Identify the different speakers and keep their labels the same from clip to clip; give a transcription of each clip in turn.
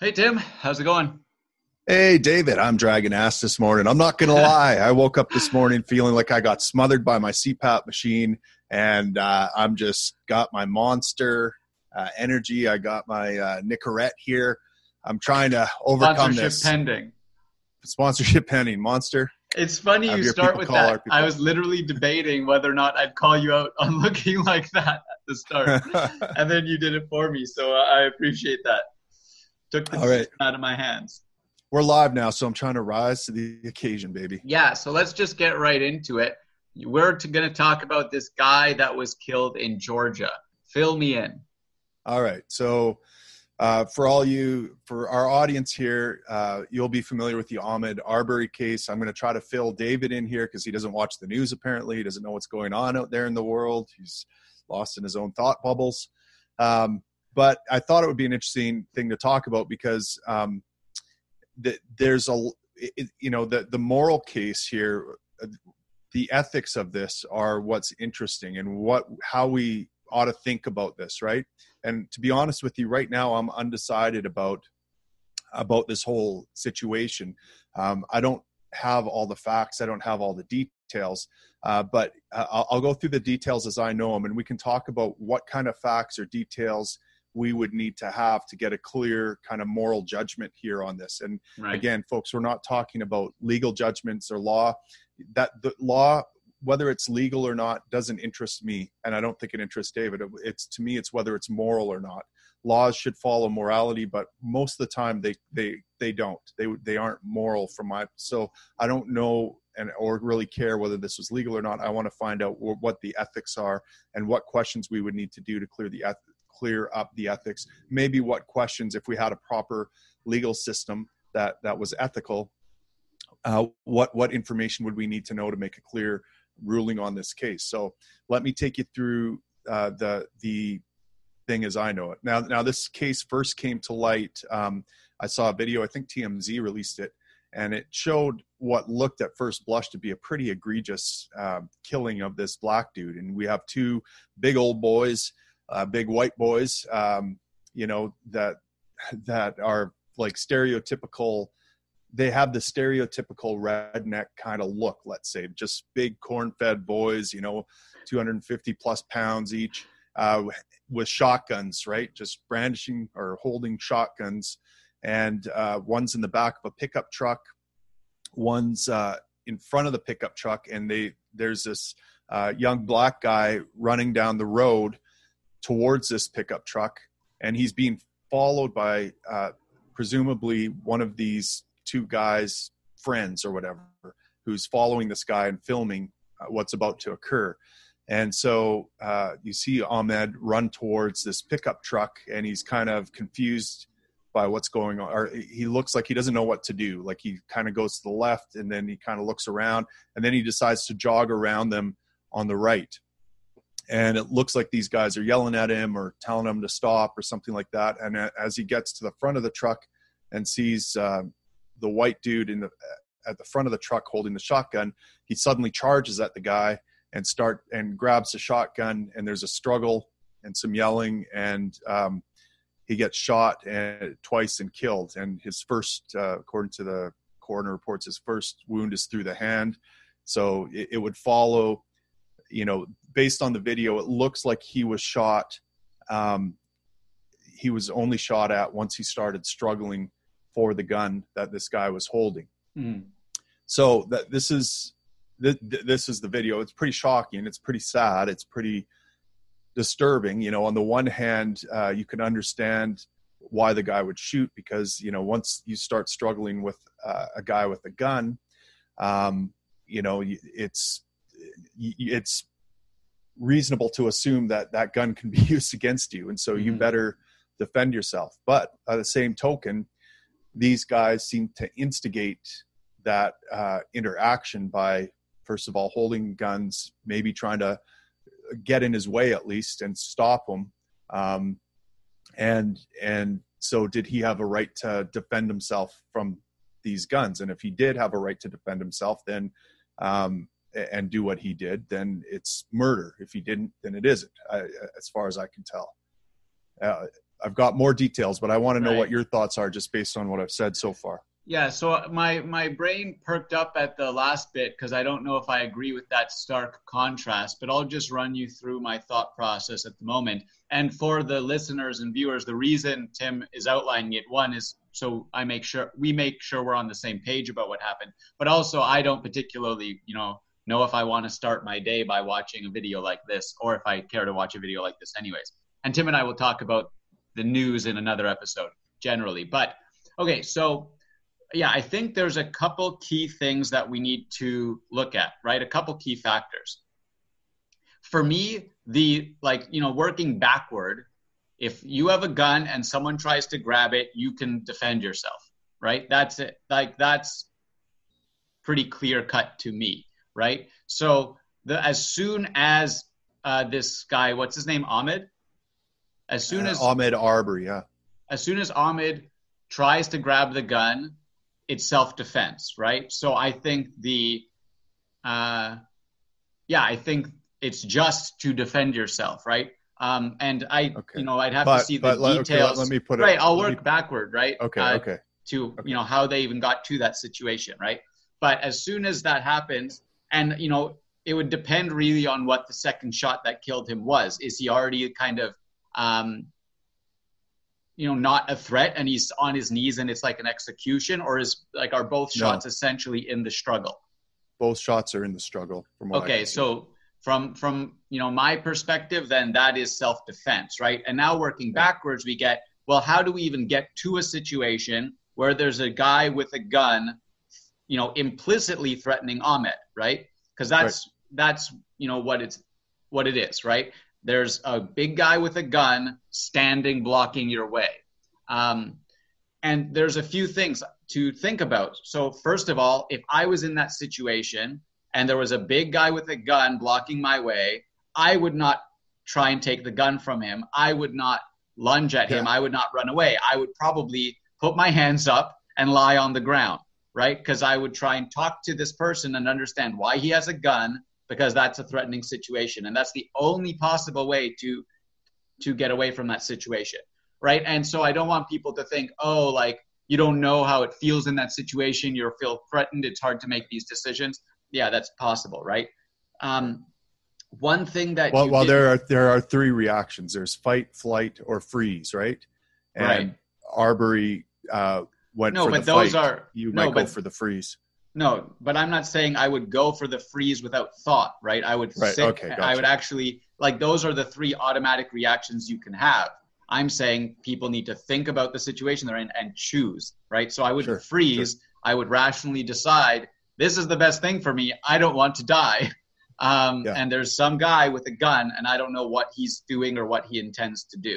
Speaker 1: Hey, Tim. How's it going?
Speaker 2: Hey, David. I'm dragging ass this morning. I'm not going to lie. I woke up this morning feeling like I got smothered by my CPAP machine, and uh, I'm just got my monster uh, energy. I got my uh, Nicorette here. I'm trying to overcome
Speaker 1: Sponsorship
Speaker 2: this.
Speaker 1: pending.
Speaker 2: Sponsorship pending. Monster.
Speaker 1: It's funny
Speaker 2: Have
Speaker 1: you start with that. I was literally debating whether or not I'd call you out on looking like that at the start, and then you did it for me. So I appreciate that. Took the
Speaker 2: All right.
Speaker 1: out of my hands.
Speaker 2: We're live now, so I'm trying to rise to the occasion, baby.
Speaker 1: Yeah. So let's just get right into it. We're going to talk about this guy that was killed in Georgia. Fill me in.
Speaker 2: All right. So, uh, for all you, for our audience here, uh, you'll be familiar with the Ahmed Arbery case. I'm going to try to fill David in here because he doesn't watch the news. Apparently, he doesn't know what's going on out there in the world. He's lost in his own thought bubbles. Um, but I thought it would be an interesting thing to talk about because um, th- there's a, it, you know, the the moral case here. uh, The ethics of this are what's interesting, and what how we ought to think about this, right? and to be honest with you right now i'm undecided about about this whole situation um, i don't have all the facts i don't have all the details uh, but uh, I'll, I'll go through the details as i know them and we can talk about what kind of facts or details we would need to have to get a clear kind of moral judgment here on this. And
Speaker 1: Right.
Speaker 2: again folks we're not talking about legal judgments or law. That the law whether it's legal or not doesn't interest me and i don't think it interests david. It's to me it's whether it's moral or not. Laws should follow morality but most of the time they they they don't. They they aren't moral from my so i don't know and or really care whether this was legal or not. I want to find out wh- what the ethics are and what questions we would need to do to clear the eth- clear up the ethics. Maybe what questions if we had a proper legal system that that was ethical uh, what what information would we need to know to make a clear ruling on this case? So let me take you through uh, the the thing as i know it. Now now this case first came to light um, i saw a video i think tmz released it and it showed what looked at first blush to be a pretty egregious um, killing of this black dude. And we have two big old boys uh, big white boys um, you know that that are like stereotypical they have the stereotypical redneck kind of look let's say just big corn-fed boys you know 250 plus pounds each uh, with shotguns right? Just brandishing or holding shotguns. And uh, one's in the back of a pickup truck one's uh, in front of the pickup truck and they there's this uh, young black guy running down the road towards this pickup truck and he's being followed by uh, presumably one of these two guys friends or whatever who's following this guy and filming uh, what's about to occur. And so uh, you see ahmed run towards this pickup truck and he's kind of confused by what's going on or he looks like he doesn't know what to do. Like he kind of goes to the left and then he kind of looks around and then he decides to jog around them on the right and it looks like these guys are yelling at him or telling him to stop or something like that. And as he gets to the front of the truck and sees uh, the white dude in the at the front of the truck holding the shotgun he suddenly charges at the guy and start and grabs the shotgun and there's a struggle and some yelling and um, he gets shot and twice and killed. And his first uh, according to the coroner reports his first wound is through the hand. So it, it would follow you know based on the video it looks like he was shot um, he was only shot at once he started struggling for the gun that this guy was holding.
Speaker 1: Mm.
Speaker 2: so that this is th- th- this is the video. It's pretty shocking. It's pretty sad. It's pretty disturbing. You know on the one hand uh, you can understand why the guy would shoot because you know once you start struggling with uh, a guy with a gun um, you know it's it's reasonable to assume that that gun can be used against you and so you
Speaker 1: Mhm.
Speaker 2: better defend yourself. But by the same token these guys seem to instigate that uh, interaction by first of all holding guns maybe trying to get in his way at least and stop him. Um, and and so did he have a right to defend himself from these guns? And if he did have a right to defend himself then um, and do what he did then it's murder if he didn't then it isn't I, as far as i can tell uh, I've got more details, but I want to know
Speaker 1: Right.
Speaker 2: what your thoughts are just based on what I've said so far.
Speaker 1: Yeah, so my my brain perked up at the last bit because I don't know if I agree with that stark contrast, but I'll just run you through my thought process at the moment. And for the listeners and viewers, the reason Tim is outlining it one is so I make sure we make sure we're on the same page about what happened, but also I don't particularly, you know, know if I want to start my day by watching a video like this or if I care to watch a video like this anyways. And Tim and I will talk about the news in another episode generally. But okay, so yeah, I think there's a couple key things that we need to look at, right? A couple key factors. For me, the like, you know, working backward, if you have a gun and someone tries to grab it, you can defend yourself, right? That's it. Like that's pretty clear cut to me, right? So the as soon as uh, this guy, what's his name, Ahmed? As soon
Speaker 2: Uh,
Speaker 1: as
Speaker 2: Ahmed Arbery, yeah.
Speaker 1: as soon as Ahmed tries to grab the gun, it's self defense, right? So I think the, uh, yeah, I think it's just to defend yourself, right? Um, and I,
Speaker 2: Okay.
Speaker 1: you know, I'd have
Speaker 2: But,
Speaker 1: to see the
Speaker 2: let, okay,
Speaker 1: details.
Speaker 2: let, let me put it.
Speaker 1: right, I'll work
Speaker 2: me-
Speaker 1: backward, right?
Speaker 2: okay,
Speaker 1: Uh,
Speaker 2: okay.
Speaker 1: to
Speaker 2: Okay.
Speaker 1: you know how they even got to that situation right but as soon as that happens and you know it would depend really on what the second shot that killed him was is he already kind of um you know not a threat and he's on his knees and it's like an execution or is like are both
Speaker 2: No.
Speaker 1: shots essentially in the struggle
Speaker 2: Both shots are in the struggle. From what
Speaker 1: okay so from from you know my perspective then that is self-defense right and now working
Speaker 2: Yeah.
Speaker 1: backwards we get well how do we even get to a situation where there's a guy with a gun you know implicitly threatening ahmed right? Because that's that's you know what it's what it is right? There's a big guy with a gun standing blocking your way. Um, and there's a few things to think about. So first of all if i was in that situation and there was a big guy with a gun blocking my way i would not try and take the gun from him. I would not lunge at him. I would not run away. I would probably put my hands up and lie on the ground right? Because i would try and talk to this person and understand why he has a gun because that's a threatening situation. And that's the only possible way to to get away from that situation right? And so i don't want people to think oh like you don't know how it feels in that situation. You feel threatened. It's hard to make these decisions. Yeah that's possible right? Um, one thing that
Speaker 2: well, well there are there are three reactions. There's fight, flight, or freeze, right? And
Speaker 1: Right.
Speaker 2: Arbery uh, went
Speaker 1: no but those
Speaker 2: fight.
Speaker 1: are
Speaker 2: you
Speaker 1: no
Speaker 2: might go
Speaker 1: but
Speaker 2: for the freeze.
Speaker 1: No, but I'm not saying I would go for the freeze without thought, right? I would
Speaker 2: Right,
Speaker 1: sit,
Speaker 2: okay,
Speaker 1: I would actually like those are the three automatic reactions you can have. I'm saying people need to think about the situation they're in and choose, right? So I would
Speaker 2: Sure,
Speaker 1: freeze. I would rationally decide this is the best thing for me. I don't want to die. Um,
Speaker 2: Yeah.
Speaker 1: And there's some guy with a gun, and I don't know what he's doing or what he intends to do.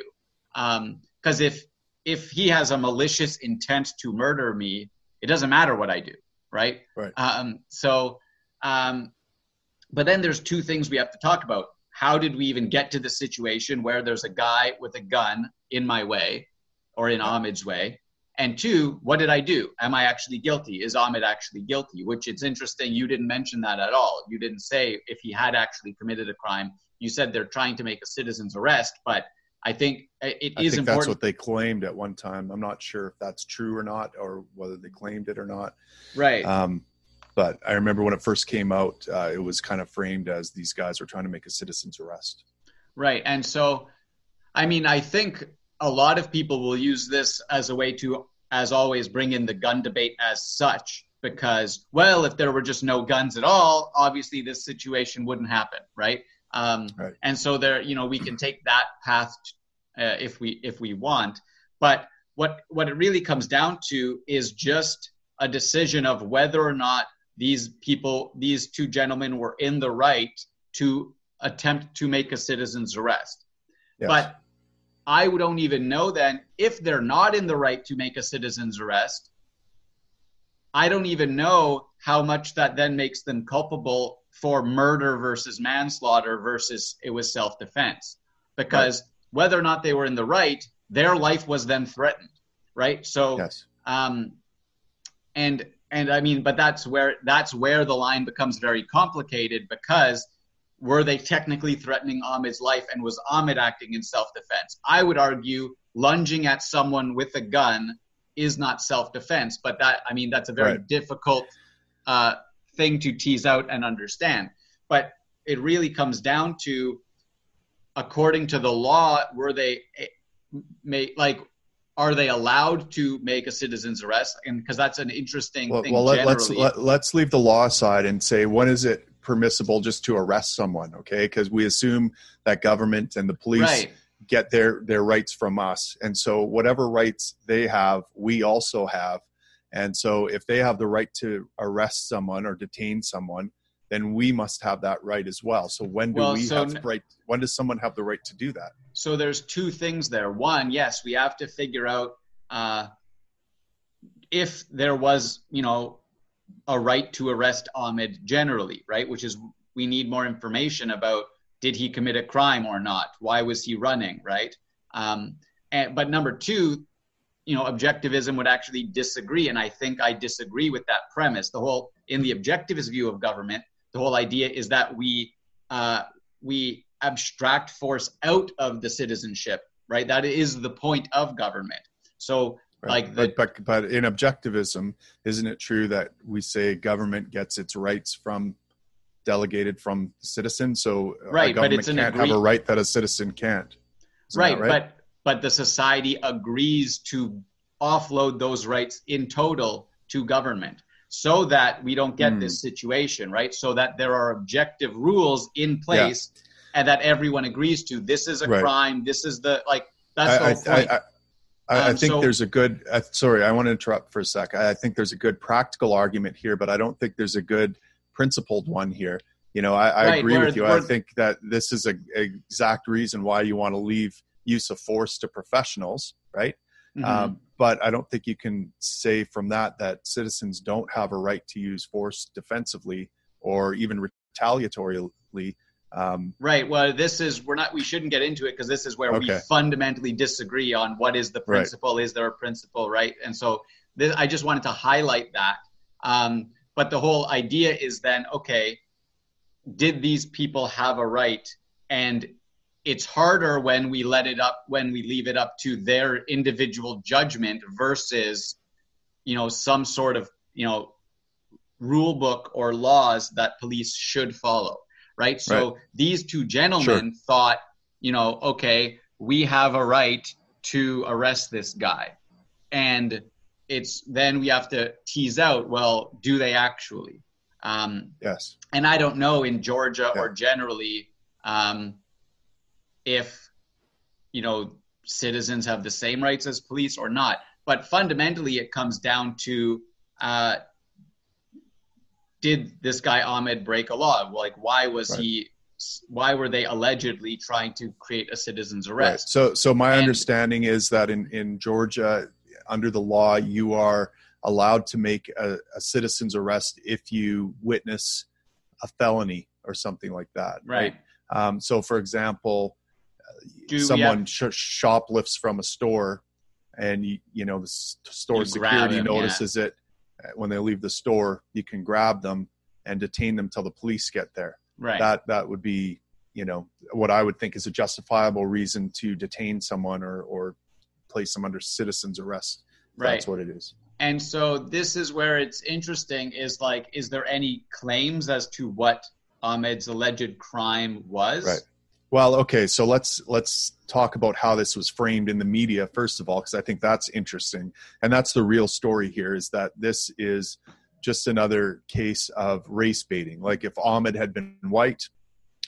Speaker 1: Because if if he has a malicious intent to murder me, it doesn't matter what I do, right?
Speaker 2: Right.
Speaker 1: Um, so, um, but then there's two things we have to talk about. How did we even get to the situation where there's a guy with a gun in my way or in Ahmed's way? And two, what did I do? Am I actually guilty? Is Ahmed actually guilty? Which it's interesting, you didn't mention that at all. You didn't say if he had actually committed a crime. You said they're trying to make a citizen's arrest, but I think it it
Speaker 2: I
Speaker 1: is
Speaker 2: think
Speaker 1: important.
Speaker 2: that's what they claimed at one time. I'm not sure if that's true or not, or whether they claimed it or not.
Speaker 1: right.
Speaker 2: Um, but I remember when it first came out, uh, it was kind of framed as these guys were trying to make a citizen's arrest.
Speaker 1: Right. And so, I mean, I think a lot of people will use this as a way to, as always, bring in the gun debate as such. Because, well, if there were just no guns at all, obviously this situation wouldn't happen, right? Um,
Speaker 2: Right.
Speaker 1: And so there, you know, we can take that path uh, if we if we want. But what what it really comes down to is just a decision of whether or not these people, these two gentlemen, were in the right to attempt to make a citizen's arrest.
Speaker 2: Yes.
Speaker 1: But I don't even know then if they're not in the right to make a citizen's arrest. I don't even know how much that then makes them culpable for murder versus manslaughter versus it was self defense. Because whether or not they were in the right, their life was then threatened, right? So,
Speaker 2: yes.
Speaker 1: um, and and I mean, but that's where that's where the line becomes very complicated because were they technically threatening Ahmed's life and was Ahmed acting in self defense? I would argue lunging at someone with a gun is not self-defense but that i mean that's a very
Speaker 2: Right.
Speaker 1: difficult uh, thing to tease out and understand but it really comes down to according to the law were they may like are they allowed to make a citizen's arrest and because that's an interesting
Speaker 2: Well,
Speaker 1: thing
Speaker 2: well let, let's
Speaker 1: generally.
Speaker 2: let, let's leave the law aside and say when is it permissible just to arrest someone? Okay, because we assume that government and the police
Speaker 1: right
Speaker 2: get their their rights from us, and so whatever rights they have, we also have. And so, if they have the right to arrest someone or detain someone, then we must have that right as well. So when do
Speaker 1: Well,
Speaker 2: we
Speaker 1: so
Speaker 2: have right? When does someone have the right to do that?
Speaker 1: so there's two things there. One, yes, we have to figure out uh, if there was, you know, a right to arrest Ahmed generally, right? Which is we need more information about did he commit a crime or not? Why was he running, right? Um, and, but number two, you know, objectivism would actually disagree, and I think I disagree with that premise. The whole in the objectivist view of government, the whole idea is that we uh, we abstract force out of the citizenship, right? That is the point of government. So, like the,
Speaker 2: but, but but in objectivism, isn't it true that we say government gets its rights from delegated from citizens? So a
Speaker 1: Right, but
Speaker 2: government
Speaker 1: it's an
Speaker 2: can't
Speaker 1: agree-
Speaker 2: have a right that a citizen can't.
Speaker 1: Right,
Speaker 2: that
Speaker 1: but but the society agrees to offload those rights in total to government so that we don't get
Speaker 2: Hmm.
Speaker 1: this situation right so that there are objective rules in place and that everyone agrees to this is a
Speaker 2: Right.
Speaker 1: crime this is the like that's the
Speaker 2: I,
Speaker 1: whole
Speaker 2: I,
Speaker 1: point
Speaker 2: I, I, I
Speaker 1: Um,
Speaker 2: think
Speaker 1: so-
Speaker 2: there's a good. Uh, sorry, I want to interrupt for a sec. I think there's a good practical argument here, but I don't think there's a good principled one here. You know, I, I
Speaker 1: Right,
Speaker 2: agree with you. I think that this is a, a exact reason why you want to leave use of force to professionals, right?
Speaker 1: Mhm.
Speaker 2: Um, but I don't think you can say from that that citizens don't have a right to use force defensively or even retaliatorily. Um,
Speaker 1: Right. Well, this is we're not. We shouldn't get into it because this is where we fundamentally disagree on what is the
Speaker 2: Right.
Speaker 1: principle. Is there a principle? Right. And so this, I just wanted to highlight that. Um, but the whole idea is then okay. Did these people have a right? And it's harder when we let it up when we leave it up to their individual judgment versus, you know, some sort of you know rule book or laws that police should follow right? So these two gentlemen thought you know okay we have a right to arrest this guy. And it's then we have to tease out well do they actually? Um,
Speaker 2: yes.
Speaker 1: and I don't know in Georgia
Speaker 2: Yeah.
Speaker 1: or generally um, if you know citizens have the same rights as police or not. But fundamentally, it comes down to uh, did this guy Ahmed break a law? Like, why was
Speaker 2: Right.
Speaker 1: he? Why were they allegedly trying to create a citizen's
Speaker 2: Right.
Speaker 1: arrest?
Speaker 2: So, so my
Speaker 1: And-
Speaker 2: understanding is that in, in Georgia, under the law, you are allowed to make a, a citizen's arrest if you witness a felony or something like that.
Speaker 1: Right.
Speaker 2: Um, so, for example,
Speaker 1: Do
Speaker 2: someone
Speaker 1: have-
Speaker 2: sh- shoplifts from a store, and you, you know the store
Speaker 1: You
Speaker 2: security
Speaker 1: yeah.
Speaker 2: notices it uh, when they leave the store. You can grab them and detain them till the police get there
Speaker 1: Right.
Speaker 2: that that would be you know what i would think is a justifiable reason to detain someone or or place them under citizen's arrest
Speaker 1: right.
Speaker 2: that's what it is
Speaker 1: And so this is where it's interesting is like, is there any claims as to what Ahmed's alleged crime was?
Speaker 2: Right. Well okay so let's let's talk about how this was framed in the media first of all because i think that's interesting and that's the real story here is that this is just another case of race baiting like if ahmed had been white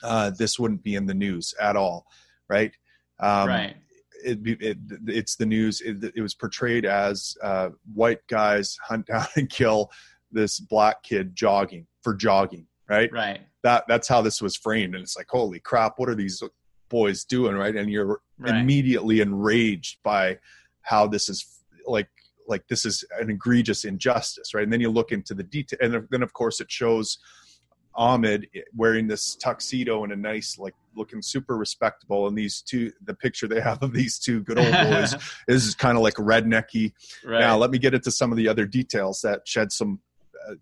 Speaker 2: uh, this wouldn't be in the news at all right um,
Speaker 1: right.
Speaker 2: it, it it's the news. It, it was portrayed as uh, white guys hunt down and kill this black kid jogging for jogging, right?
Speaker 1: Right.
Speaker 2: That that's how this was framed, and it's like, holy crap, what are these boys doing, right? And you're
Speaker 1: Right.
Speaker 2: immediately enraged by how this is like like this is an egregious injustice, right? And then you look into the detail, and then of course it shows Ahmed wearing this tuxedo and a nice, like looking super respectable. And these two, the picture they have of these two good old boys is kind of like rednecky.
Speaker 1: right.
Speaker 2: Now, let me get into some of the other details that shed some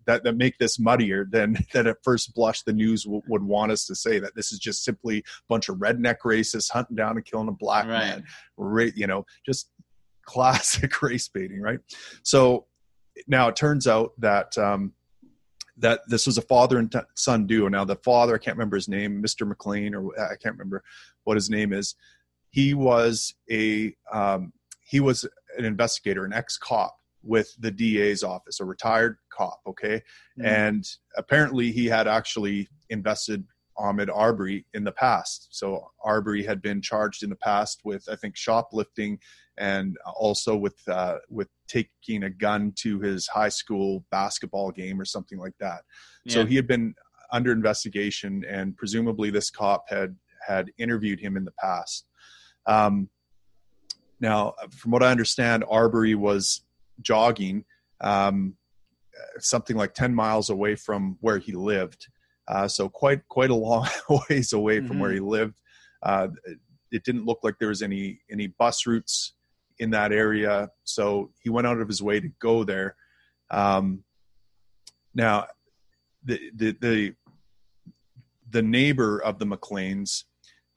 Speaker 2: that, that make this muddier than than at first blush the news w- would want us to say that this is just simply a bunch of redneck racists hunting down and killing a black right. man, right? You know, just classic race baiting, right? So now it turns out that um, that this was a father and son duo. Now the father, I can't remember his name, Mr. McLean, or I can't remember what his name is. He was a um, he was an investigator, an ex cop with the DA's office, a retired cop. Okay, mm-hmm. and apparently he had actually invested Ahmed Arbery in the past. So Arbery had been charged in the past with, I think, shoplifting and also with uh, with taking a gun to his high school basketball game or something like that. Yeah. So he had been under investigation, and presumably this cop had had interviewed him in the past. Um, now, from what I understand, Arbery was jogging um, something like 10 miles away from where he lived. Uh, so quite quite a long ways away from mm-hmm. where he lived. Uh, it didn't look like there was any any bus routes in that area, so he went out of his way to go there. Um, now, the, the the the neighbor of the McLeans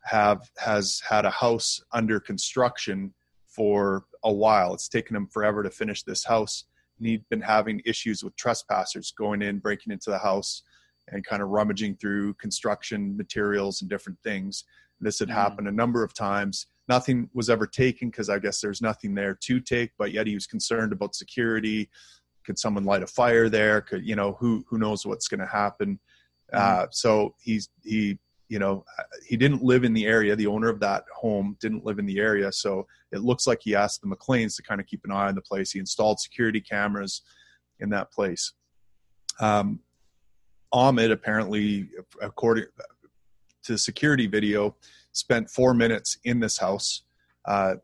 Speaker 2: have has had a house under construction for a while. It's taken him forever to finish this house. And he'd been having issues with trespassers going in, breaking into the house, and kind of rummaging through construction materials and different things. This had mm-hmm. happened a number of times. Nothing was ever taken because I guess there's nothing there to take, but yet he was concerned about security. Could someone light a fire there? Could you know who who knows what's going to happen? Mm-hmm. Uh, so he's he you know he didn't live in the area. The owner of that home didn't live in the area. So it looks like he asked the mcleans to kind of keep an eye on the place. He installed security cameras in that place. Um, ahmaud apparently according to security video spent four minutes in this house uh,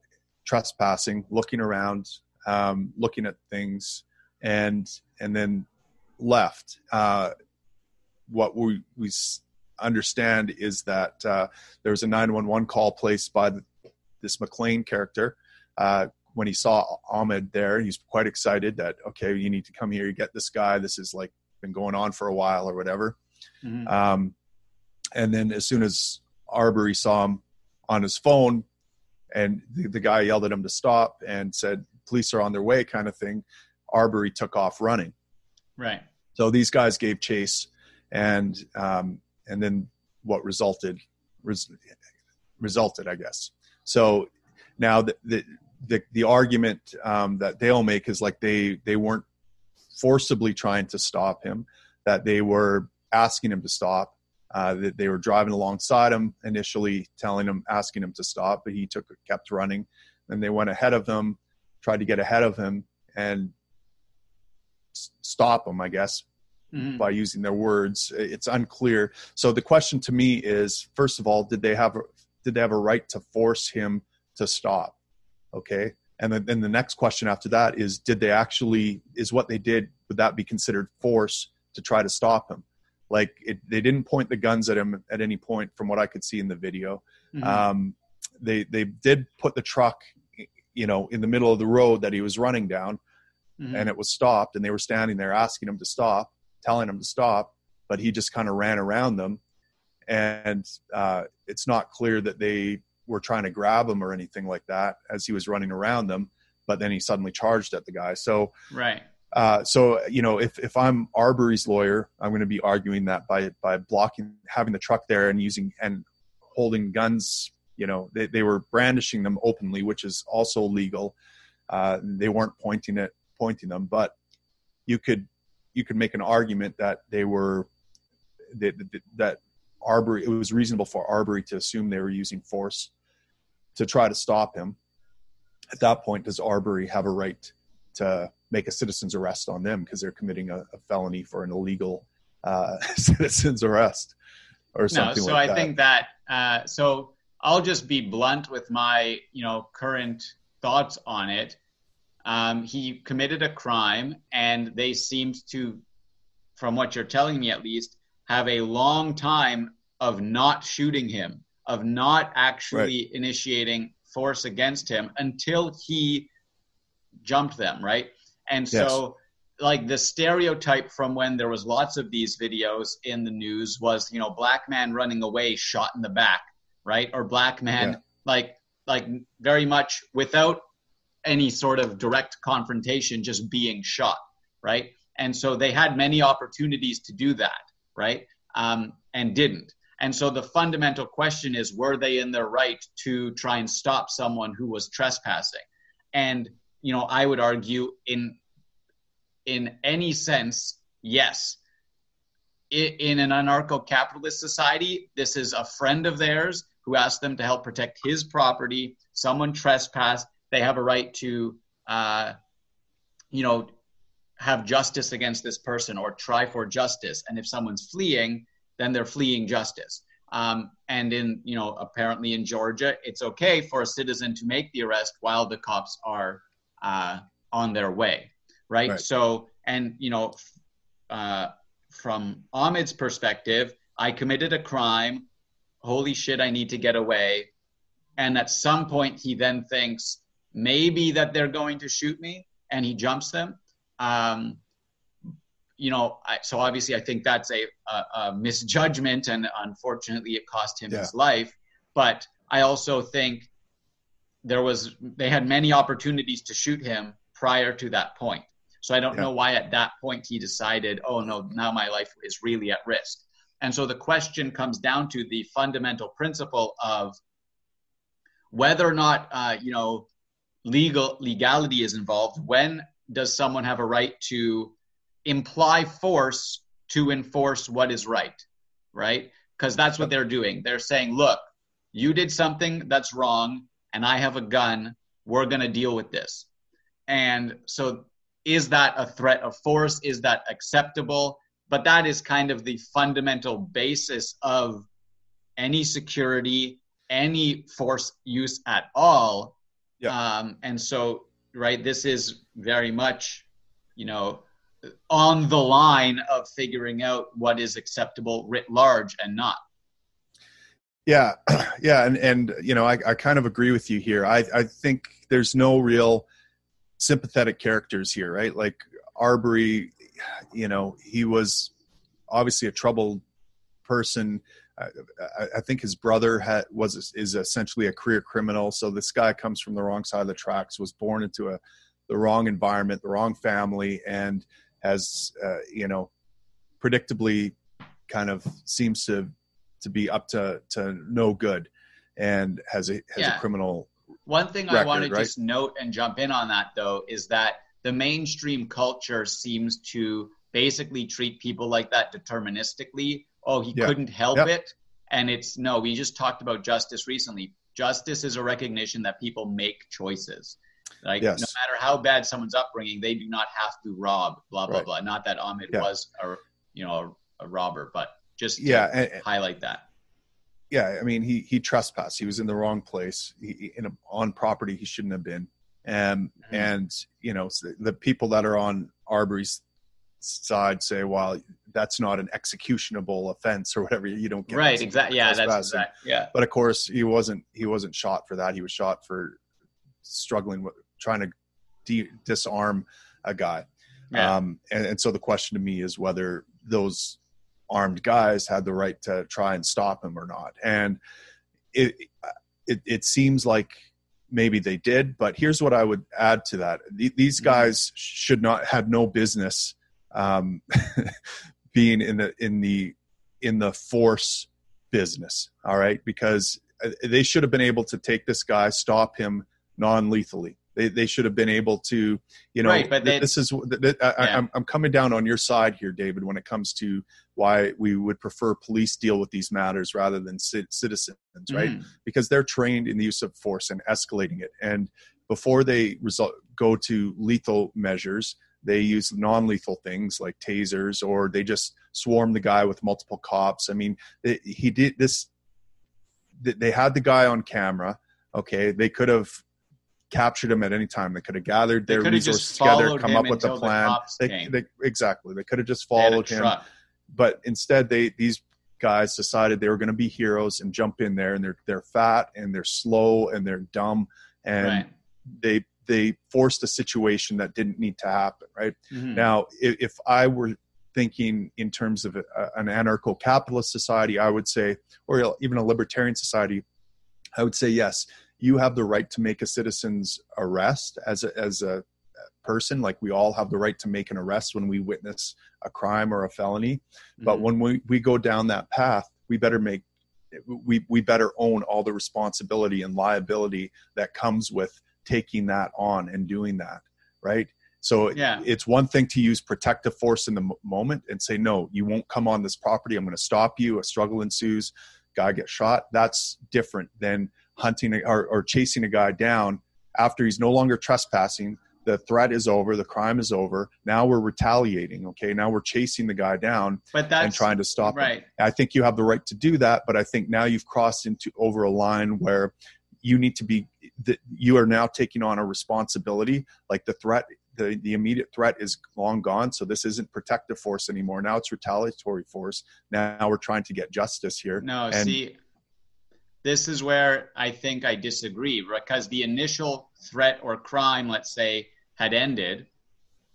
Speaker 2: trespassing looking around um, looking at things and and then left. Uh, what we we understand is that uh, there was a 911 call placed by this McLean character. Uh, when he saw Ahmed there, he's quite excited that, okay, you need to come here, you get this guy. This is like been going on for a while or whatever. Mm-hmm. Um, and then as soon as Arbery saw him on his phone and the, the, guy yelled at him to stop and said, police are on their way kind of thing, Arbery took off running.
Speaker 1: Right.
Speaker 2: So these guys gave chase and um, and then what resulted res, resulted, I guess. So now the the the, argument um, that they'll make is like they they weren't forcibly trying to stop him, that they were asking him to stop. Uh, that they were driving alongside him initially, telling him, asking him to stop, but he took kept running. And they went ahead of him, tried to get ahead of him, and stop him. I guess mm-hmm. by using their words. It's unclear. So the question to me is: first of all, did they have a, did they have a right to force him to stop? Okay, and then, then the next question after that is: did they actually is what they did? Would that be considered force to try to stop him? Like it, they didn't point the guns at him at any point, from what I could see in the video. Mm-hmm. Um, they they did put the truck, you know, in the middle of the road that he was running down, mm-hmm. and it was stopped, and they were standing there asking him to stop telling him to stop, but he just kind of ran around them. And uh, it's not clear that they were trying to grab him or anything like that as he was running around them. But then he suddenly charged at the guy. So
Speaker 1: right.
Speaker 2: Uh, so you know, if if I'm Arbery's lawyer, I'm going to be arguing that by by blocking having the truck there and using and holding guns. You know, they they were brandishing them openly, which is also legal. Uh, they weren't pointing it pointing them, but you could you could make an argument that they were that that Arbery it was reasonable for Arbery to assume they were using force to try to stop him. At that point, does Arbery have a right to make a citizen's arrest on them because they're committing a, a, felony for an illegal uh, citizen's arrest or something like that.
Speaker 1: no, so
Speaker 2: like
Speaker 1: I think that uh, so I'll just be blunt with my you know current thoughts on it um, he committed a crime, and they seemed to, from what you're telling me at least, have a long time of not shooting him, of not actually right. initiating force against him until he jumped them, right? And so like the stereotype from when there was lots of these videos in the news was you know black man running away shot in the back right or black man yeah. like like very much without any sort of direct confrontation just being shot right and so they had many opportunities to do that right um, and didn't and so the fundamental question is were they in their right to try and stop someone who was trespassing and you know i would argue in in any sense, yes. In an anarcho capitalist society, this is a friend of theirs who asked them to help protect his property. Someone trespassed. They have a right to, uh, you know, have justice against this person or try for justice. And if someone's fleeing, then they're fleeing justice. Um, and in, you know, apparently in Georgia, it's okay for a citizen to make the arrest while the cops are uh, on their way right? right. So, and you know, uh, from Ahmed's perspective, I committed a crime. Holy shit, I need to get away. And at some point, he then thinks maybe that they're going to shoot me, and he jumps them. Um, you know, I, so obviously, I think that's a, a, a, misjudgment, and unfortunately, it cost him yeah. his life. But I also think there was they had many opportunities to shoot him prior to that point. So I don't yeah. know why at that point he decided, oh no, now my life is really at risk. And so the question comes down to the fundamental principle of whether or not uh, you know legal legality is involved. When does someone have a right to imply force to enforce what is right? Right? Because that's what they're doing. They're saying, look, you did something that's wrong, and I have a gun. We're going to deal with this. And so is that a threat of force? Is that acceptable? But that is kind of the fundamental basis of any security, any force use at all. Yeah. Um, and so, right, this is very much, you know, on the line of figuring out what is acceptable writ large and not.
Speaker 2: Yeah, yeah, and and you know, I, I kind of agree with you here. I I think there's no real sympathetic characters here, right? Like Arbery, you know, he was obviously a troubled person. I, I, think his brother had, was is essentially a career criminal. So this guy comes from the wrong side of the tracks, was born into a the wrong environment, the wrong family, and has uh, you know predictably kind of seems to to be up to to no good, and has a has yeah. a criminal
Speaker 1: one thing record, I want to right? just note and jump in on that though is that the mainstream culture seems to basically treat people like that deterministically. Oh, he yeah. couldn't help yep. it. And it's no, we just talked about justice recently. Justice is a recognition that people make choices. Like yes. no matter how bad someone's upbringing, they do not have to rob. Blah blah right. blah. Not that Ahmed yeah. was a you know a, a robber, but just yeah, and, highlight that
Speaker 2: yeah, I mean, he he trespassed. He was in the wrong place, he, in a, on property he shouldn't have been. And mm-hmm. and you know the people that are on Arbery's side say, well, that's not an executionable offense or whatever. You don't get
Speaker 1: right. Exactly. Yeah, that's exactly. Yeah.
Speaker 2: But of course, he wasn't. He wasn't shot for that. He was shot for struggling with trying to de- disarm a guy. Yeah. Um, and, and so the question to me is whether those armed guys had the right to try and stop him or not. And it, it, it seems like maybe they did, but here's what I would add to that: these mm-hmm. guys should not have no business um, being in the in the in the force business. All right, because uh, they should have been able to take this guy, stop him non-lethally. They, they should have been able to, you know, right, but they, this is, I, yeah. I'm, I'm coming down on your side here, David, when it comes to why we would prefer police deal with these matters rather than citizens, right? Mm. Because they're trained in the use of force and escalating it. And before they result, go to lethal measures, they use non-lethal things like tasers, or they just swarm the guy with multiple cops. I mean, he did this. They had the guy on camera. Okay, they could have captured him at any time. They could have gathered their resources together, come up with a plan. The they, they, exactly. They could have just followed him. But instead, they these guys decided they were going to be heroes and jump in there, and they're they're fat and they're slow and they're dumb, and right. they they forced a situation that didn't need to happen right
Speaker 1: Mhm.
Speaker 2: now if, if i were thinking in terms of a, an anarcho-capitalist society i would say or even a libertarian society i would say yes you have the right to make a citizen's arrest as a, as a person like we all have the right to make an arrest when we witness a crime or a felony but
Speaker 1: Mhm.
Speaker 2: when we, we go down that path we better make we, we better own all the responsibility and liability that comes with taking that on and doing that right? So
Speaker 1: Yeah.
Speaker 2: it's one thing to use protective force in the mo- moment and say no you won't come on this property. I'm going to stop you. A struggle ensues. Guy gets shot. That's different than hunting or, or chasing a guy down after he's no longer trespassing. The threat is over. The crime is over. Now we're retaliating okay? Now we're chasing the guy down
Speaker 1: but that's
Speaker 2: and trying to stop him.
Speaker 1: right.
Speaker 2: I think you have the right to do that, but I think now you've crossed into over a line where you need to be that you are now taking on a responsibility. Like the threat, the the immediate threat is long gone, so this isn't protective force anymore. Now it's retaliatory force. Now we're trying to get justice here.
Speaker 1: No,
Speaker 2: And-
Speaker 1: see, this is where I think I disagree because the initial threat or crime, let's say, had ended,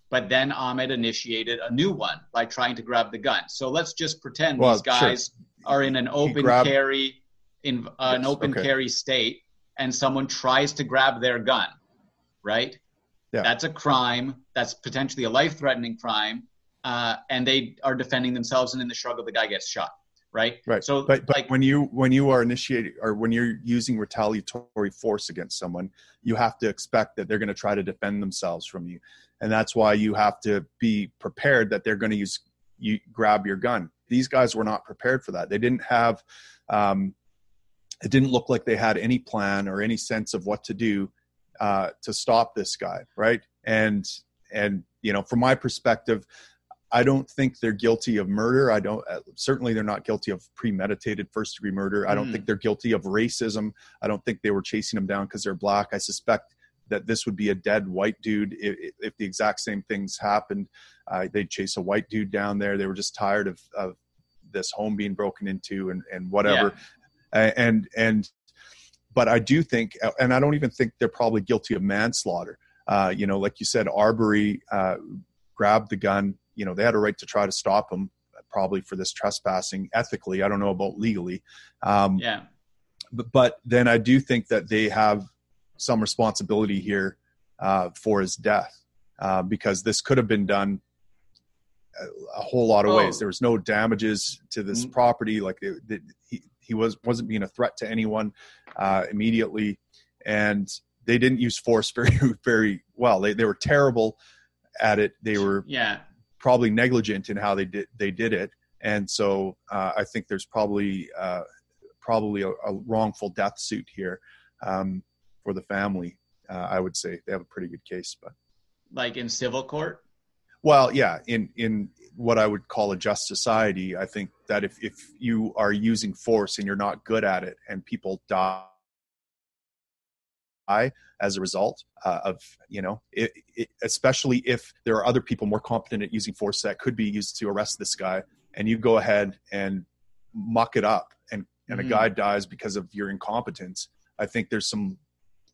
Speaker 1: but then Ahmed initiated a new one by trying to grab the gun. So let's just pretend
Speaker 2: Well,
Speaker 1: these guys are in an open
Speaker 2: grabbed-
Speaker 1: carry, in uh, an open
Speaker 2: okay.
Speaker 1: carry state, and someone tries to grab their gun, right?
Speaker 2: Yeah.
Speaker 1: That's a crime. That's potentially a life-threatening crime, uh, and they are defending themselves. And in the struggle, the guy gets shot, right?
Speaker 2: Right.
Speaker 1: So,
Speaker 2: But but
Speaker 1: like,
Speaker 2: when you when you are initiating or when you're using retaliatory force against someone, you have to expect that they're going to try to defend themselves from you, and that's why you have to be prepared that they're going to use you grab your gun. These guys were not prepared for that. They didn't have. Um, it didn't look like they had any plan or any sense of what to do uh, to stop this guy, right? And and you know, from my perspective, I don't think they're guilty of murder. I don't. Uh, certainly, they're not guilty of premeditated first degree murder. I don't
Speaker 1: Mm.
Speaker 2: think they're guilty of racism. I don't think they were chasing him down because they're black. I suspect that this would be a dead white dude if, if the exact same things happened. Uh, they'd chase a white dude down there. They were just tired of, of this home being broken into and, and whatever. A- And and but I do think, and I don't even think they're probably guilty of manslaughter. Uh, you know, like you said, Arbery uh, grabbed the gun. You know, they had a right to try to stop him, probably for this trespassing ethically. I don't know about legally. Um,
Speaker 1: yeah.
Speaker 2: but, but then I do think that they have some responsibility here uh, for his death uh, because this could have been done a, a whole lot of
Speaker 1: Oh.
Speaker 2: ways. There was no damages to this
Speaker 1: Mm.
Speaker 2: property. Like it, it, he he was wasn't being a threat to anyone uh, immediately, and they didn't use force very very well. They they were terrible at it. They were
Speaker 1: Yeah.
Speaker 2: probably negligent in how they did they did it, and so uh, I think there's probably uh, probably a, a wrongful death suit here um, for the family. Uh, I would say they have a pretty good case, but
Speaker 1: Like in civil court.
Speaker 2: Well, yeah, in in what I would call a just society, I think that if if you are using force and you're not good at it, and people die as a result uh, of you know it, it, especially if there are other people more competent at using force that could be used to arrest this guy and you go ahead and muck it up and and
Speaker 1: Mhm.
Speaker 2: a guy dies because of your incompetence i think there's some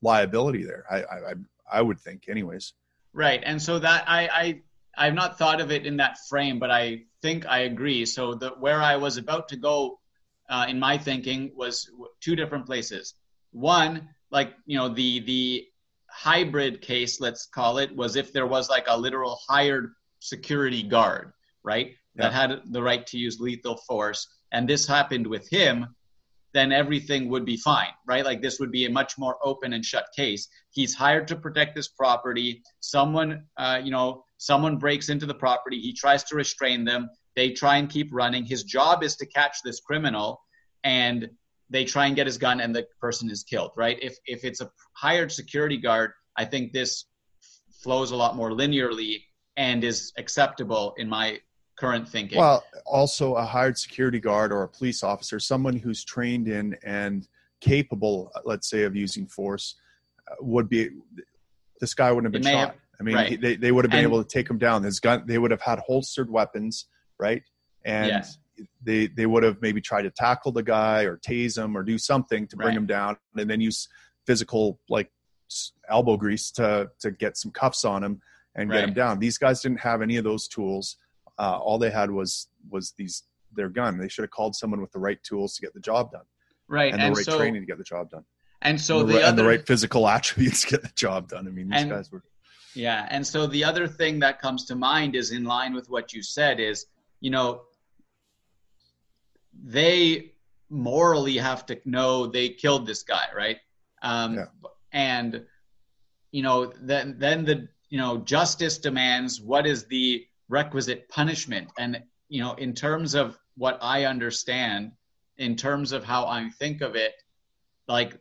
Speaker 2: liability there i i i, I would think anyways
Speaker 1: Right. And so that I, I I've not thought of it in that frame, but I think I agree. So the where I was about to go uh, in my thinking was two different places. One, like you know, the the hybrid case, let's call it, was if there was like a literal hired security guard, right, that had the right to use lethal force, and this happened with him, then everything would be fine, right? Like this would be a much more open and shut case. He's hired to protect this property. Someone, uh, you know, someone breaks into the property. He tries to restrain them. They try and keep running. His job is to catch this criminal, and they try and get his gun, and the person is killed, right? If if it's a hired security guard, I think this flows a lot more linearly and is acceptable in my current thinking.
Speaker 2: Well, also a hired security guard or a police officer, someone who's trained in and capable, let's say, of using force, uh, would be. This guy wouldn't have been shot.
Speaker 1: have-
Speaker 2: I mean,
Speaker 1: right.
Speaker 2: they they would have been
Speaker 1: And-
Speaker 2: able to take him down. His gun, they would have had holstered weapons, right? And
Speaker 1: Yeah.
Speaker 2: they they would have maybe tried to tackle the guy or tase him or do something to bring
Speaker 1: Right.
Speaker 2: him down, and then use physical like elbow grease to to get some cuffs on him and get him down. These guys didn't have any of those tools. Uh, all they had was was these their gun. They should have called someone with the right tools to get the job done.
Speaker 1: Right,
Speaker 2: and,
Speaker 1: and
Speaker 2: the right
Speaker 1: so,
Speaker 2: training to get the job done.
Speaker 1: And so
Speaker 2: and
Speaker 1: the,
Speaker 2: the,
Speaker 1: other,
Speaker 2: and the right physical attributes to get the job done. I mean, these
Speaker 1: and,
Speaker 2: guys were.
Speaker 1: Yeah, and so the other thing that comes to mind is in line with what you said is, you know, they morally have to know they killed this guy, right? Um,
Speaker 2: Yeah.
Speaker 1: And you know, then then the you know justice demands what is the requisite punishment, and you know, in terms of what I understand, in terms of how I think of it, like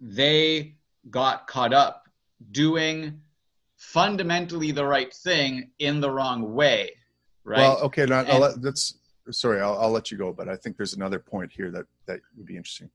Speaker 1: they got caught up doing fundamentally the right thing in the wrong way, right?
Speaker 2: Well, okay, I'll
Speaker 1: And-
Speaker 2: let, that's sorry. I'll, I'll let you go, but I think there's another point here that that would be interesting.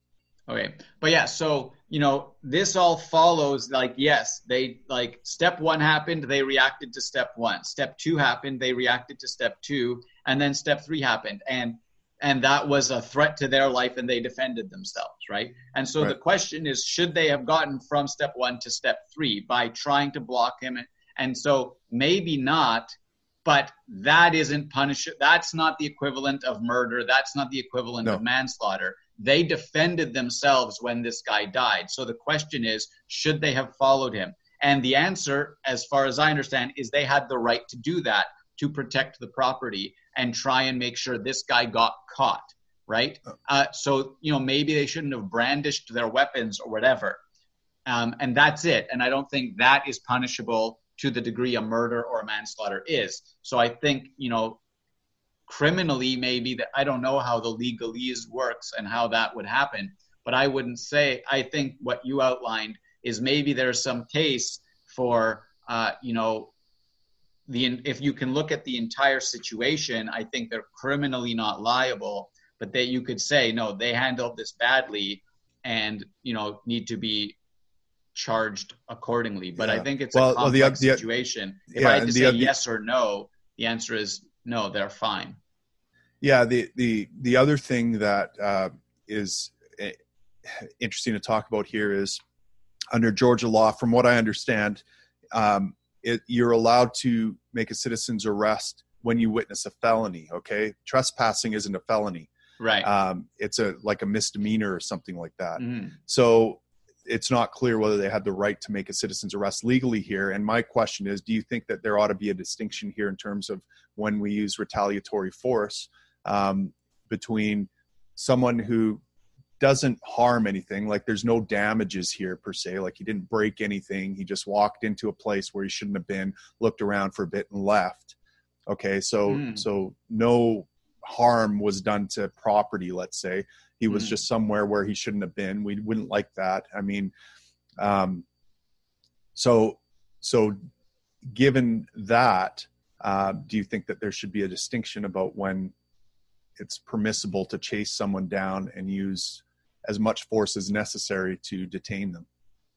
Speaker 1: Okay. But yeah, so, you know, this all follows like, yes, they like step one happened, they reacted to step one. Step two happened, they reacted to step two. And then step three happened. And, and that was a threat to their life and they defended themselves. Right. And so the question is, should they have gotten from step one to step three by trying to block him? And so maybe not, but that isn't punish. That's not the equivalent of murder. That's not the equivalent
Speaker 2: No.
Speaker 1: of manslaughter they defended themselves when this guy died. So the question is, should they have followed him? And the answer, as far as I understand, is they had the right to do that to protect the property and try and make sure this guy got caught, right? Uh, so, you know, maybe they shouldn't have brandished their weapons or whatever. Um, and that's it. And I don't think that is punishable to the degree a murder or a manslaughter is. So I think, you know, criminally maybe that I don't know how the legalese works and how that would happen, but I wouldn't say I think what you outlined is maybe there's some case for uh, you know the if you can look at the entire situation, I think they're criminally not liable, but that you could say no, they handled this badly and you know need to be charged accordingly. But I think it's
Speaker 2: Well,
Speaker 1: a
Speaker 2: well, the the-
Speaker 1: situation. If
Speaker 2: yeah,
Speaker 1: I had to
Speaker 2: the
Speaker 1: say
Speaker 2: oth-
Speaker 1: yes or no, the answer is no, they're fine.
Speaker 2: Yeah, the the the other thing that uh, is eh, interesting to talk about here is under Georgia law, from what I understand, um, it, you're allowed to make a citizen's arrest when you witness a felony. Okay, trespassing isn't a felony;
Speaker 1: Right.
Speaker 2: um, it's a like a misdemeanor or something like that.
Speaker 1: Mhm.
Speaker 2: So it's not clear whether they had the right to make a citizen's arrest legally here. And my question is, do you think that there ought to be a distinction here in terms of when we use retaliatory force um, between someone who doesn't harm anything, like there's no damages here per se, like he didn't break anything, he just walked into a place where he shouldn't have been, looked around for a bit and left. Okay, so
Speaker 1: Hmm.
Speaker 2: so no harm was done to property, let's say he was
Speaker 1: Mm.
Speaker 2: just somewhere where he shouldn't have been we wouldn't like that i mean um so so given that uh, do you think that there should be a distinction about when it's permissible to chase someone down and use as much force as necessary to detain them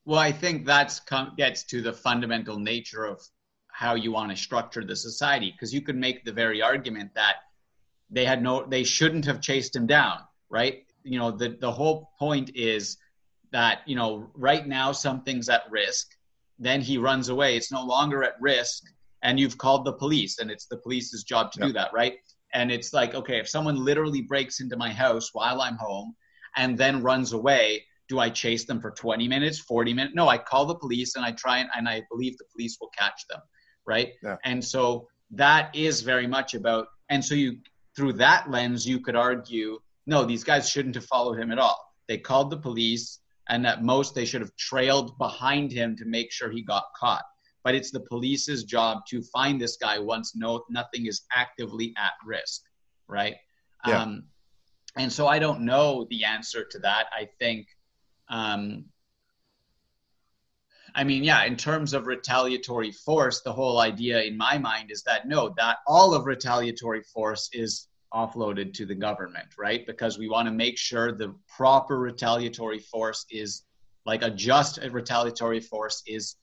Speaker 1: Well, I think that's com- gets to the fundamental nature of how you want to structure the society because you could make the very argument that they had no they shouldn't have chased him down, right? You know, the the whole point is that, you know, right now something's at risk, then he runs away. It's no longer at risk and you've called the police and it's the police's job to do that, right? And it's like, okay, if someone literally breaks into my house while I'm home and then runs away, do I chase them for 20 minutes, 40 minutes? No, I call the police and I try and, and I believe the police will catch them, right?
Speaker 2: Yeah.
Speaker 1: And so that is very much about, and so you, through that lens, you could argue, no, these guys shouldn't have followed him at all. They called the police, and at most they should have trailed behind him to make sure he got caught. But it's the police's job to find this guy once no nothing is actively at risk, right?
Speaker 2: Yeah.
Speaker 1: Um, and so I don't know the answer to that. I think, um, I mean, yeah, in terms of retaliatory force, the whole idea in my mind is that no, that all of retaliatory force is offloaded to the government, right? Because we want to make sure the proper retaliatory force is like a just retaliatory force is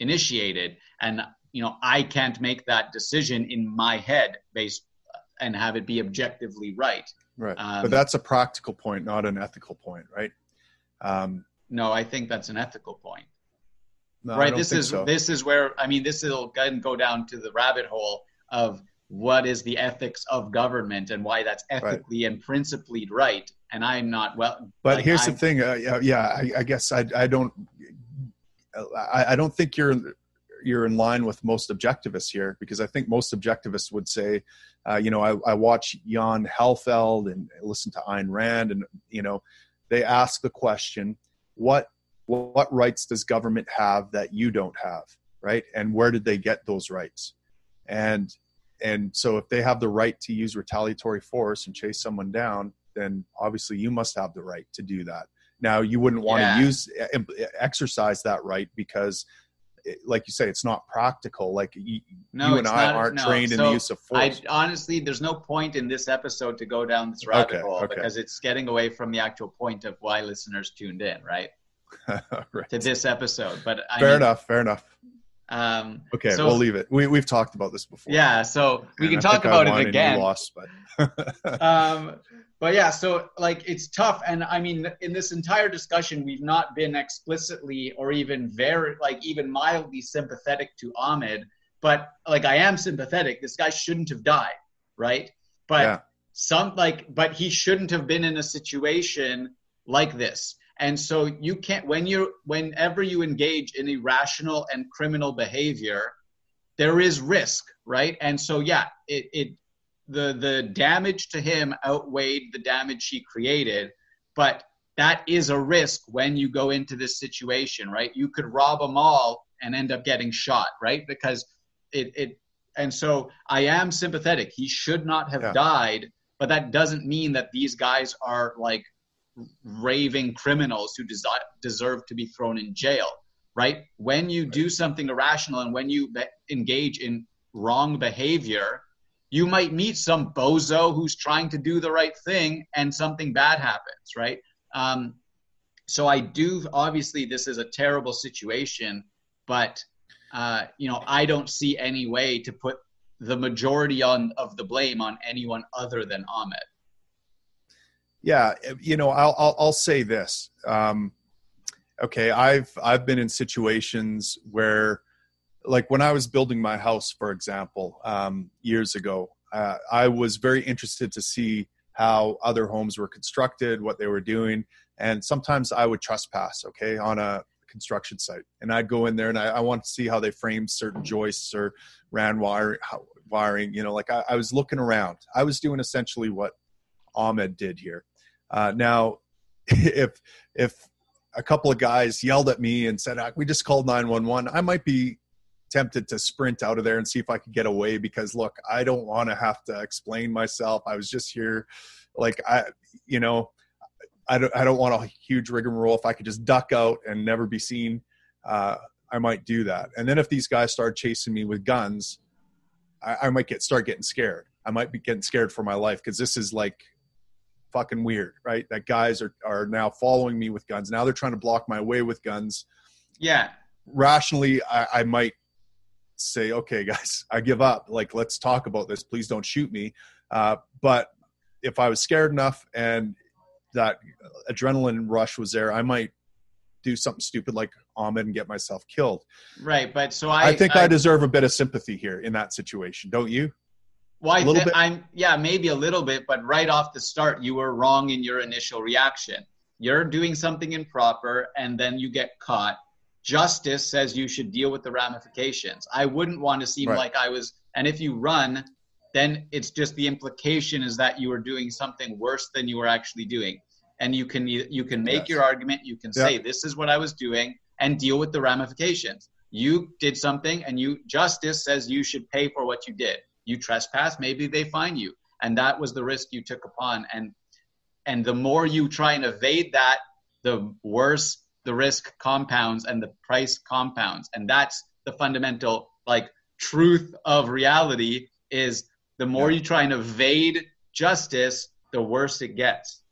Speaker 1: initiated. And, you know, I can't make that decision in my head based and have it be objectively right.
Speaker 2: Right
Speaker 1: Um,
Speaker 2: but that's a practical point not an ethical point right um,
Speaker 1: No, I think that's an ethical point.
Speaker 2: No,
Speaker 1: right this is
Speaker 2: so.
Speaker 1: this is where i mean this will go- go down to the rabbit hole of what is the ethics of government and why that's ethically and principally right and i'm not well
Speaker 2: But
Speaker 1: like,
Speaker 2: here's
Speaker 1: I'm-
Speaker 2: the thing. Uh, yeah, yeah I, I guess I, I don't. I, I don't think you're you're in line with most objectivists here because I think most objectivists would say, uh, you know, I, I watch Jan Helfeld and listen to Ayn Rand, and you know, they ask the question, what what rights does government have that you don't have, right? And where did they get those rights? And and so if they have the right to use retaliatory force and chase someone down, then obviously you must have the right to do that. Now you wouldn't want
Speaker 1: Yeah.
Speaker 2: to use exercise that right because, like you say, it's not practical. Like you,
Speaker 1: No,
Speaker 2: you and I
Speaker 1: not-
Speaker 2: aren't
Speaker 1: no.
Speaker 2: trained in the use of force.
Speaker 1: I honestly, there's no point in this episode to go down this rabbit
Speaker 2: Okay,
Speaker 1: hole
Speaker 2: okay.
Speaker 1: because it's getting away from the actual point of why listeners tuned in, right,
Speaker 2: right.
Speaker 1: to this episode. But I
Speaker 2: Fair
Speaker 1: mean,
Speaker 2: enough. Fair enough.
Speaker 1: Um,
Speaker 2: Okay,
Speaker 1: So-
Speaker 2: we'll leave it. We we've talked about this before.
Speaker 1: yeah, so we can
Speaker 2: I
Speaker 1: talk about it again.
Speaker 2: Lost, but
Speaker 1: um, but yeah, so like it's tough, and I mean, in this entire discussion, we've not been explicitly or even very like even mildly sympathetic to Ahmaud, but like I am sympathetic. This guy shouldn't have died, right? But
Speaker 2: Yeah.
Speaker 1: some like, but he shouldn't have been in a situation like this. And so you can't when you whenever you engage in irrational and criminal behavior, there is risk, right? And so yeah, it, it the the damage to him outweighed the damage he created, but that is a risk when you go into this situation, right? You could rob a mall and end up getting shot, right? Because it it and so I am sympathetic. He should not have
Speaker 2: Yeah.
Speaker 1: died, but that doesn't mean that these guys are like raving criminals who desi- deserve to be thrown in jail, right? When you do something irrational and when you be- engage in wrong behavior, you might meet some bozo who's trying to do the right thing and something bad happens, right? Um, so I do, obviously, this is a terrible situation, but, uh, you know, I don't see any way to put the majority on of the blame on anyone other than Ahmaud.
Speaker 2: Yeah you know i'll i'll, I'll say this um okay i've i've been in situations where like when i was building my house for example um years ago uh, i was very interested to see how other homes were constructed what they were doing and sometimes i would trespass okay on a construction site and i'd go in there and i, I want to see how they framed certain joists or ran wire, how, wiring you know like I, I was looking around. I was doing essentially what Ahmaud did here uh, now, if if a couple of guys yelled at me and said, "Ah, "We just called 911," I might be tempted to sprint out of there and see if I could get away because look, I don't want to have to explain myself. I was just here, like I, you know, I don't I don't want a huge rigmarole. If I could just duck out and never be seen, uh, I might do that. And then if these guys start chasing me with guns, I, I might get start getting scared. I might be getting scared for my life because this is like fucking weird, right? That guys are are now following me with guns. Now they're trying to block my way with guns.
Speaker 1: Yeah,
Speaker 2: Rationally, I, I might say, okay, guys, I give up. Like, let's talk about this. Please don't shoot me. Uh, but if I was scared enough and that adrenaline rush was there, I might do something stupid like Ahmaud and get myself killed.
Speaker 1: right. But so
Speaker 2: I,
Speaker 1: I,
Speaker 2: think I, deserve a bit of sympathy here in that situation, don't you?
Speaker 1: Well, I
Speaker 2: bit?
Speaker 1: I'm yeah, maybe a little bit, but right off the start, you were wrong in your initial reaction. You're doing something improper, and then you get caught. Justice says you should deal with the ramifications. I wouldn't want to seem
Speaker 2: Right.
Speaker 1: like I was. And if you run, then it's just the implication is that you were doing something worse than you were actually doing. And you can you can make
Speaker 2: Yes.
Speaker 1: your argument. You can
Speaker 2: Yeah.
Speaker 1: say this is what I was doing, and deal with the ramifications. You did something, and you justice says you should pay for what you did you trespass maybe they fine you. And that was the risk you took upon. And and the more you try and evade that the worse the risk compounds and the price compounds. And that's the fundamental like truth of reality is the more you try and evade justice the worse it gets.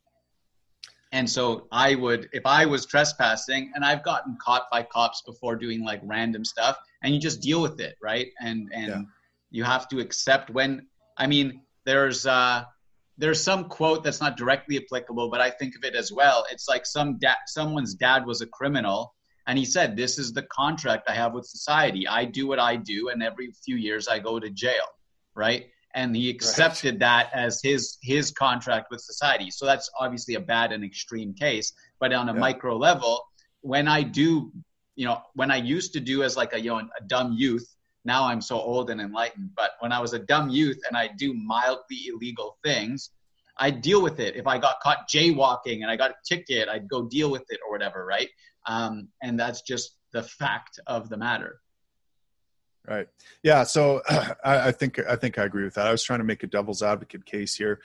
Speaker 1: And so i would if i was trespassing and i've gotten caught by cops before doing like random stuff and you just deal with it right? And and
Speaker 2: Yeah.
Speaker 1: You have to accept when i mean there's uh there's some quote that's not directly applicable but i think of it as well it's like some dad someone's dad was a criminal And he said, This is the contract I have with society. I do what I do, and every few years I go to jail, right? And he accepted right. that as his his contract with society. So that's obviously a bad and extreme case. But on a yeah. micro level, when I do, you know, when I used to do as like a you know a dumb youth, now I'm so old and enlightened. But when I was a dumb youth and I do mildly illegal things, I deal with it. If I got caught jaywalking and I got a ticket, I'd go deal with it or whatever, right? Um, and that's just the fact of the matter.
Speaker 2: Right. Yeah. So I, I, think I think I agree with that. I was trying to make a devil's advocate case here.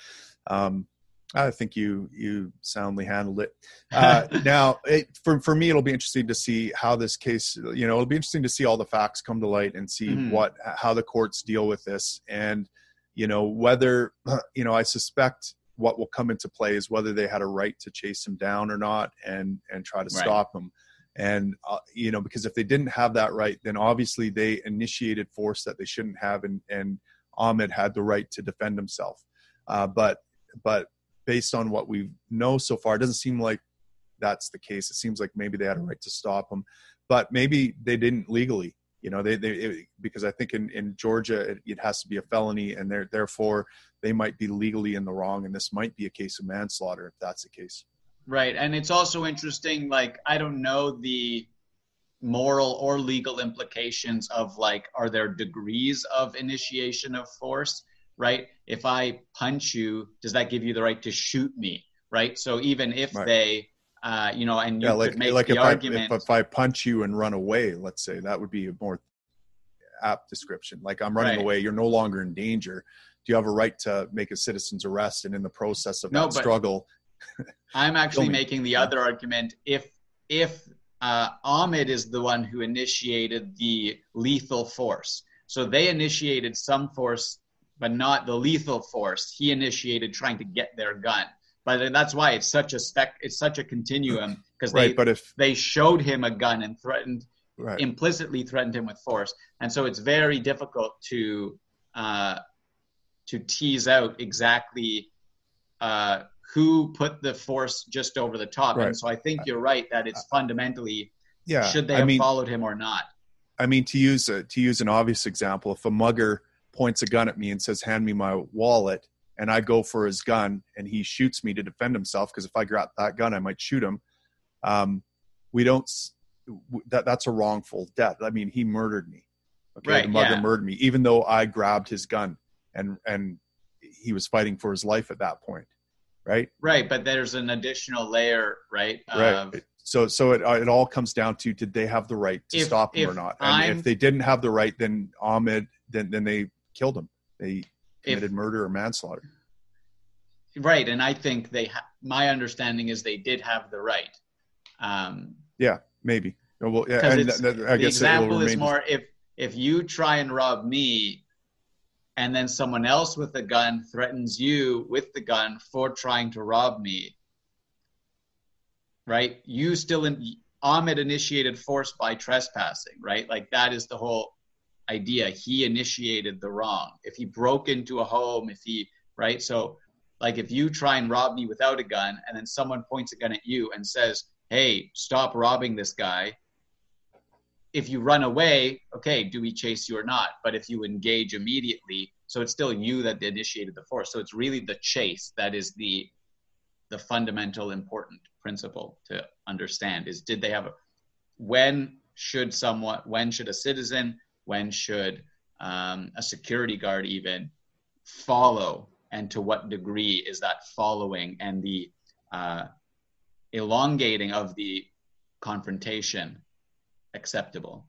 Speaker 2: Um, I think you you soundly handled it. Uh, now, it, for for me, it'll be interesting to see how this case. You know, it'll be interesting to see all the facts come to light and see mm-hmm. what how the courts deal with this, and you know whether you know. I suspect what will come into play is whether they had a right to chase him down or not, and and try to right. stop him. And uh, you know, because if they didn't have that right, then obviously they initiated force that they shouldn't have, and and Ahmaud had the right to defend himself. Uh, but but based on what we know so far, it doesn't seem like that's the case. It seems like maybe they had a right to stop him, but maybe they didn't legally. You know, they they it, because I think in in Georgia it, it has to be a felony, and therefore they might be legally in the wrong, and this might be a case of manslaughter if that's the case.
Speaker 1: Right, and it's also interesting. Like I don't know the moral or legal implications of like are there degrees of initiation of force right? If I punch you, does that give you the right to shoot me, right? So even if right. they, uh, you know, and you
Speaker 2: yeah, like,
Speaker 1: could make
Speaker 2: like
Speaker 1: the
Speaker 2: if
Speaker 1: argument,
Speaker 2: I, if, if I punch you and run away, let's say that would be a more apt description. Like I'm running right. away, you're no longer in danger. Do you have a right to make a citizen's arrest? And in the process of no, that struggle,
Speaker 1: I'm actually making the other argument. If if uh, Ahmaud is the one who initiated the lethal force, so they initiated some force but not the lethal force. He initiated trying to get their gun. But that's why it's such a spec. It's such a continuum because
Speaker 2: right,
Speaker 1: they
Speaker 2: but if,
Speaker 1: they showed him a gun and threatened
Speaker 2: right.
Speaker 1: implicitly threatened him with force, and so it's very difficult to uh, to tease out exactly uh, who put the force just over the top. Right. And so I think you're right that it's fundamentally
Speaker 2: yeah.
Speaker 1: Should they have I mean, followed him or not?
Speaker 2: I mean, to use a, to use an obvious example, if a mugger points a gun at me and says, "Hand me my wallet," and I go for his gun, and he shoots me to defend himself because if I grab that gun, I might shoot him. Um, we don't. That that's a wrongful death. I mean, he murdered me. Okay,
Speaker 1: right,
Speaker 2: the mugger
Speaker 1: yeah.
Speaker 2: murdered me, even though I grabbed his gun, and and he was fighting for his life at that point, right?
Speaker 1: Right, but there's an additional layer, right?
Speaker 2: Right. so so it it all comes down to did they have the right to
Speaker 1: if,
Speaker 2: stop him or not? And
Speaker 1: I'm,
Speaker 2: if they didn't have the right, then Ahmaud then then they killed him. They committed
Speaker 1: if,
Speaker 2: murder or manslaughter.
Speaker 1: Right, and I think they. Ha- my understanding is they did have the right. Um,
Speaker 2: yeah, maybe. Well, yeah,
Speaker 1: and th- th- I the guess example is more if if you try and rob me, and then someone else with a gun threatens you with the gun for trying to rob me. Right, you still in. Ahmaud initiated force by trespassing, right? Like that is the whole idea he initiated the wrong. If he broke into a home if he right? So like if you try and rob me without a gun and then someone points a gun at you and says hey stop robbing this guy if you run away okay do we chase you or not? But if you engage immediately so it's still you that initiated the force. So it's really the chase that is the the fundamental important principle to understand is did they have a when should someone when should a citizen when should um, a security guard even follow and to what degree is that following and the uh, elongating of the confrontation acceptable?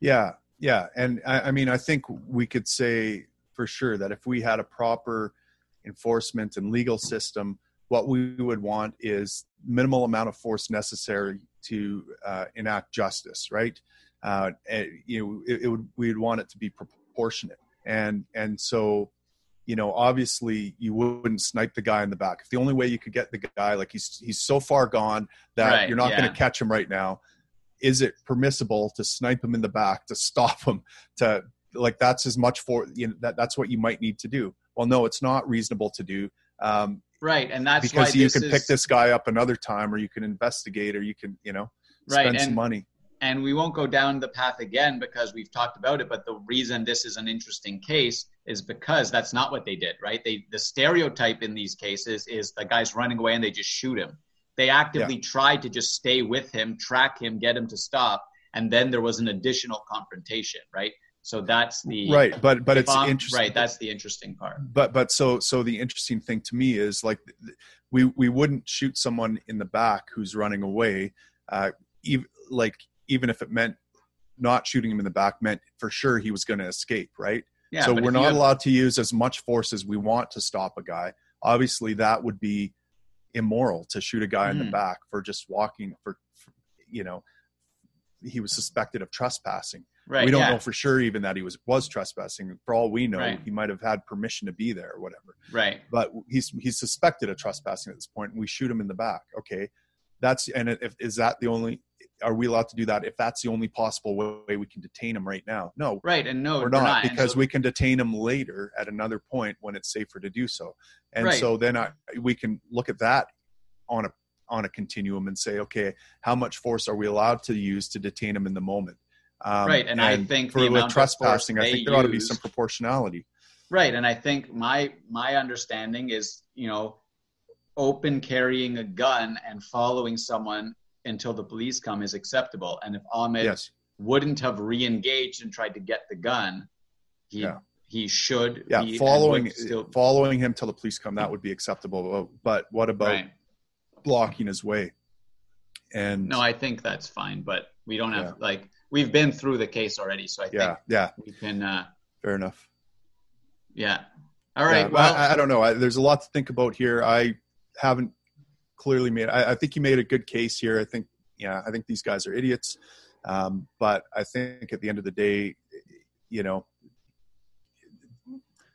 Speaker 2: Yeah yeah and I, I, mean i think we could say for sure that if we had a proper enforcement and legal system what we would want is minimal amount of force necessary to uh, enact justice right uh, and, you know, it, it would we'd want it to be proportionate, and and so you know, obviously you wouldn't snipe the guy in the back. If the only way you could get the guy, like he's he's so far gone that
Speaker 1: right,
Speaker 2: you're not
Speaker 1: yeah.
Speaker 2: going to catch him right now, is it permissible to snipe him in the back to stop him? To like that's as much for you know that that's what you might need to do. Well, no, it's not reasonable to do. Um,
Speaker 1: right, and that's
Speaker 2: because you can
Speaker 1: is...
Speaker 2: pick this guy up another time, or you can investigate, or you can you know
Speaker 1: Right,
Speaker 2: spend some money.
Speaker 1: And we won't go down the path again because we've talked about it but the reason this is an interesting case is because that's not what they did right? They the stereotype in these cases is the guy's running away and they just shoot him. They actively tried to just stay with him track him get him to stop and then there was an additional confrontation right? So that's the
Speaker 2: Right, but but it's
Speaker 1: I'm-
Speaker 2: interesting.
Speaker 1: right that's the interesting part.
Speaker 2: But but so so the interesting thing to me is like we we wouldn't shoot someone in the back who's running away uh even like even if it meant not shooting him in the back meant for sure he was going to escape right?
Speaker 1: Yeah
Speaker 2: so we're not
Speaker 1: have-
Speaker 2: allowed to use as much force as we want to stop a guy. Obviously that would be immoral to shoot a guy in the
Speaker 1: Mhm.
Speaker 2: back for just walking for, for you know he was suspected of trespassing.
Speaker 1: Right
Speaker 2: we don't
Speaker 1: yeah,
Speaker 2: know for sure even that he was was trespassing. For all we know
Speaker 1: Right.
Speaker 2: he might have had permission to be there or whatever.
Speaker 1: Right.
Speaker 2: But he's he's suspected of trespassing at this point and we shoot him in the back okay? That's and if is that the only are we allowed to do that if that's the only possible way we can detain him right now? No.
Speaker 1: Right and no
Speaker 2: we're
Speaker 1: we're
Speaker 2: not
Speaker 1: And
Speaker 2: because
Speaker 1: so-
Speaker 2: we can detain him later at another point when it's safer to do so. And
Speaker 1: Right.
Speaker 2: so then I, we can look at that on a on a continuum and say okay how much force are we allowed to use to detain him in the moment? Um,
Speaker 1: Right, and I think
Speaker 2: for
Speaker 1: the
Speaker 2: with
Speaker 1: amount of force
Speaker 2: trespassing i think there ought to be some proportionality.
Speaker 1: Right, and I think my my understanding is, you know, open carrying a gun and following someone until the police come is acceptable. And if Ahmaud
Speaker 2: yes
Speaker 1: wouldn't have re-engaged and tried to get the gun, he
Speaker 2: Yeah.
Speaker 1: he should
Speaker 2: yeah
Speaker 1: be,
Speaker 2: following
Speaker 1: still
Speaker 2: following him till the police come that would be acceptable but what about
Speaker 1: right.
Speaker 2: blocking his way and
Speaker 1: No, I think that's fine, but we don't have
Speaker 2: Yeah.
Speaker 1: like we've been through the case already, so I
Speaker 2: yeah
Speaker 1: think
Speaker 2: yeah
Speaker 1: we can. uh
Speaker 2: fair enough
Speaker 1: Yeah. All right.
Speaker 2: Yeah,
Speaker 1: well,
Speaker 2: I, I don't know. I, there's a lot to think about here. I haven't clearly made. I, I think you made a good case here. I think, yeah, I think these guys are idiots. Um, but I think at the end of the day, you know,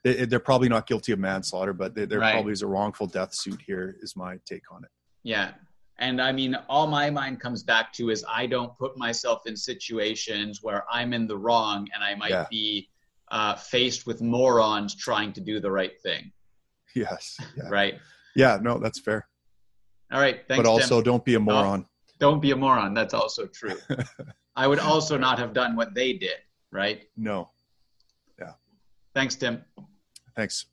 Speaker 2: they, they're probably not guilty of manslaughter, but there there
Speaker 1: Right.
Speaker 2: probably is a wrongful death suit here. Is my take on it.
Speaker 1: Yeah. And I mean, all my mind comes back to is I don't put myself in situations where I'm in the wrong and I might
Speaker 2: Yeah.
Speaker 1: be uh, faced with morons trying to do the right thing.
Speaker 2: Yes. Yeah.
Speaker 1: Right.
Speaker 2: Yeah. No, that's fair.
Speaker 1: All right. Thanks,
Speaker 2: but also,
Speaker 1: Tim.
Speaker 2: don't be a oh, moron.
Speaker 1: don't be a moron. That's also true. I would also not have done what they did. Right.
Speaker 2: No. Yeah.
Speaker 1: Thanks, Tim.
Speaker 2: Thanks.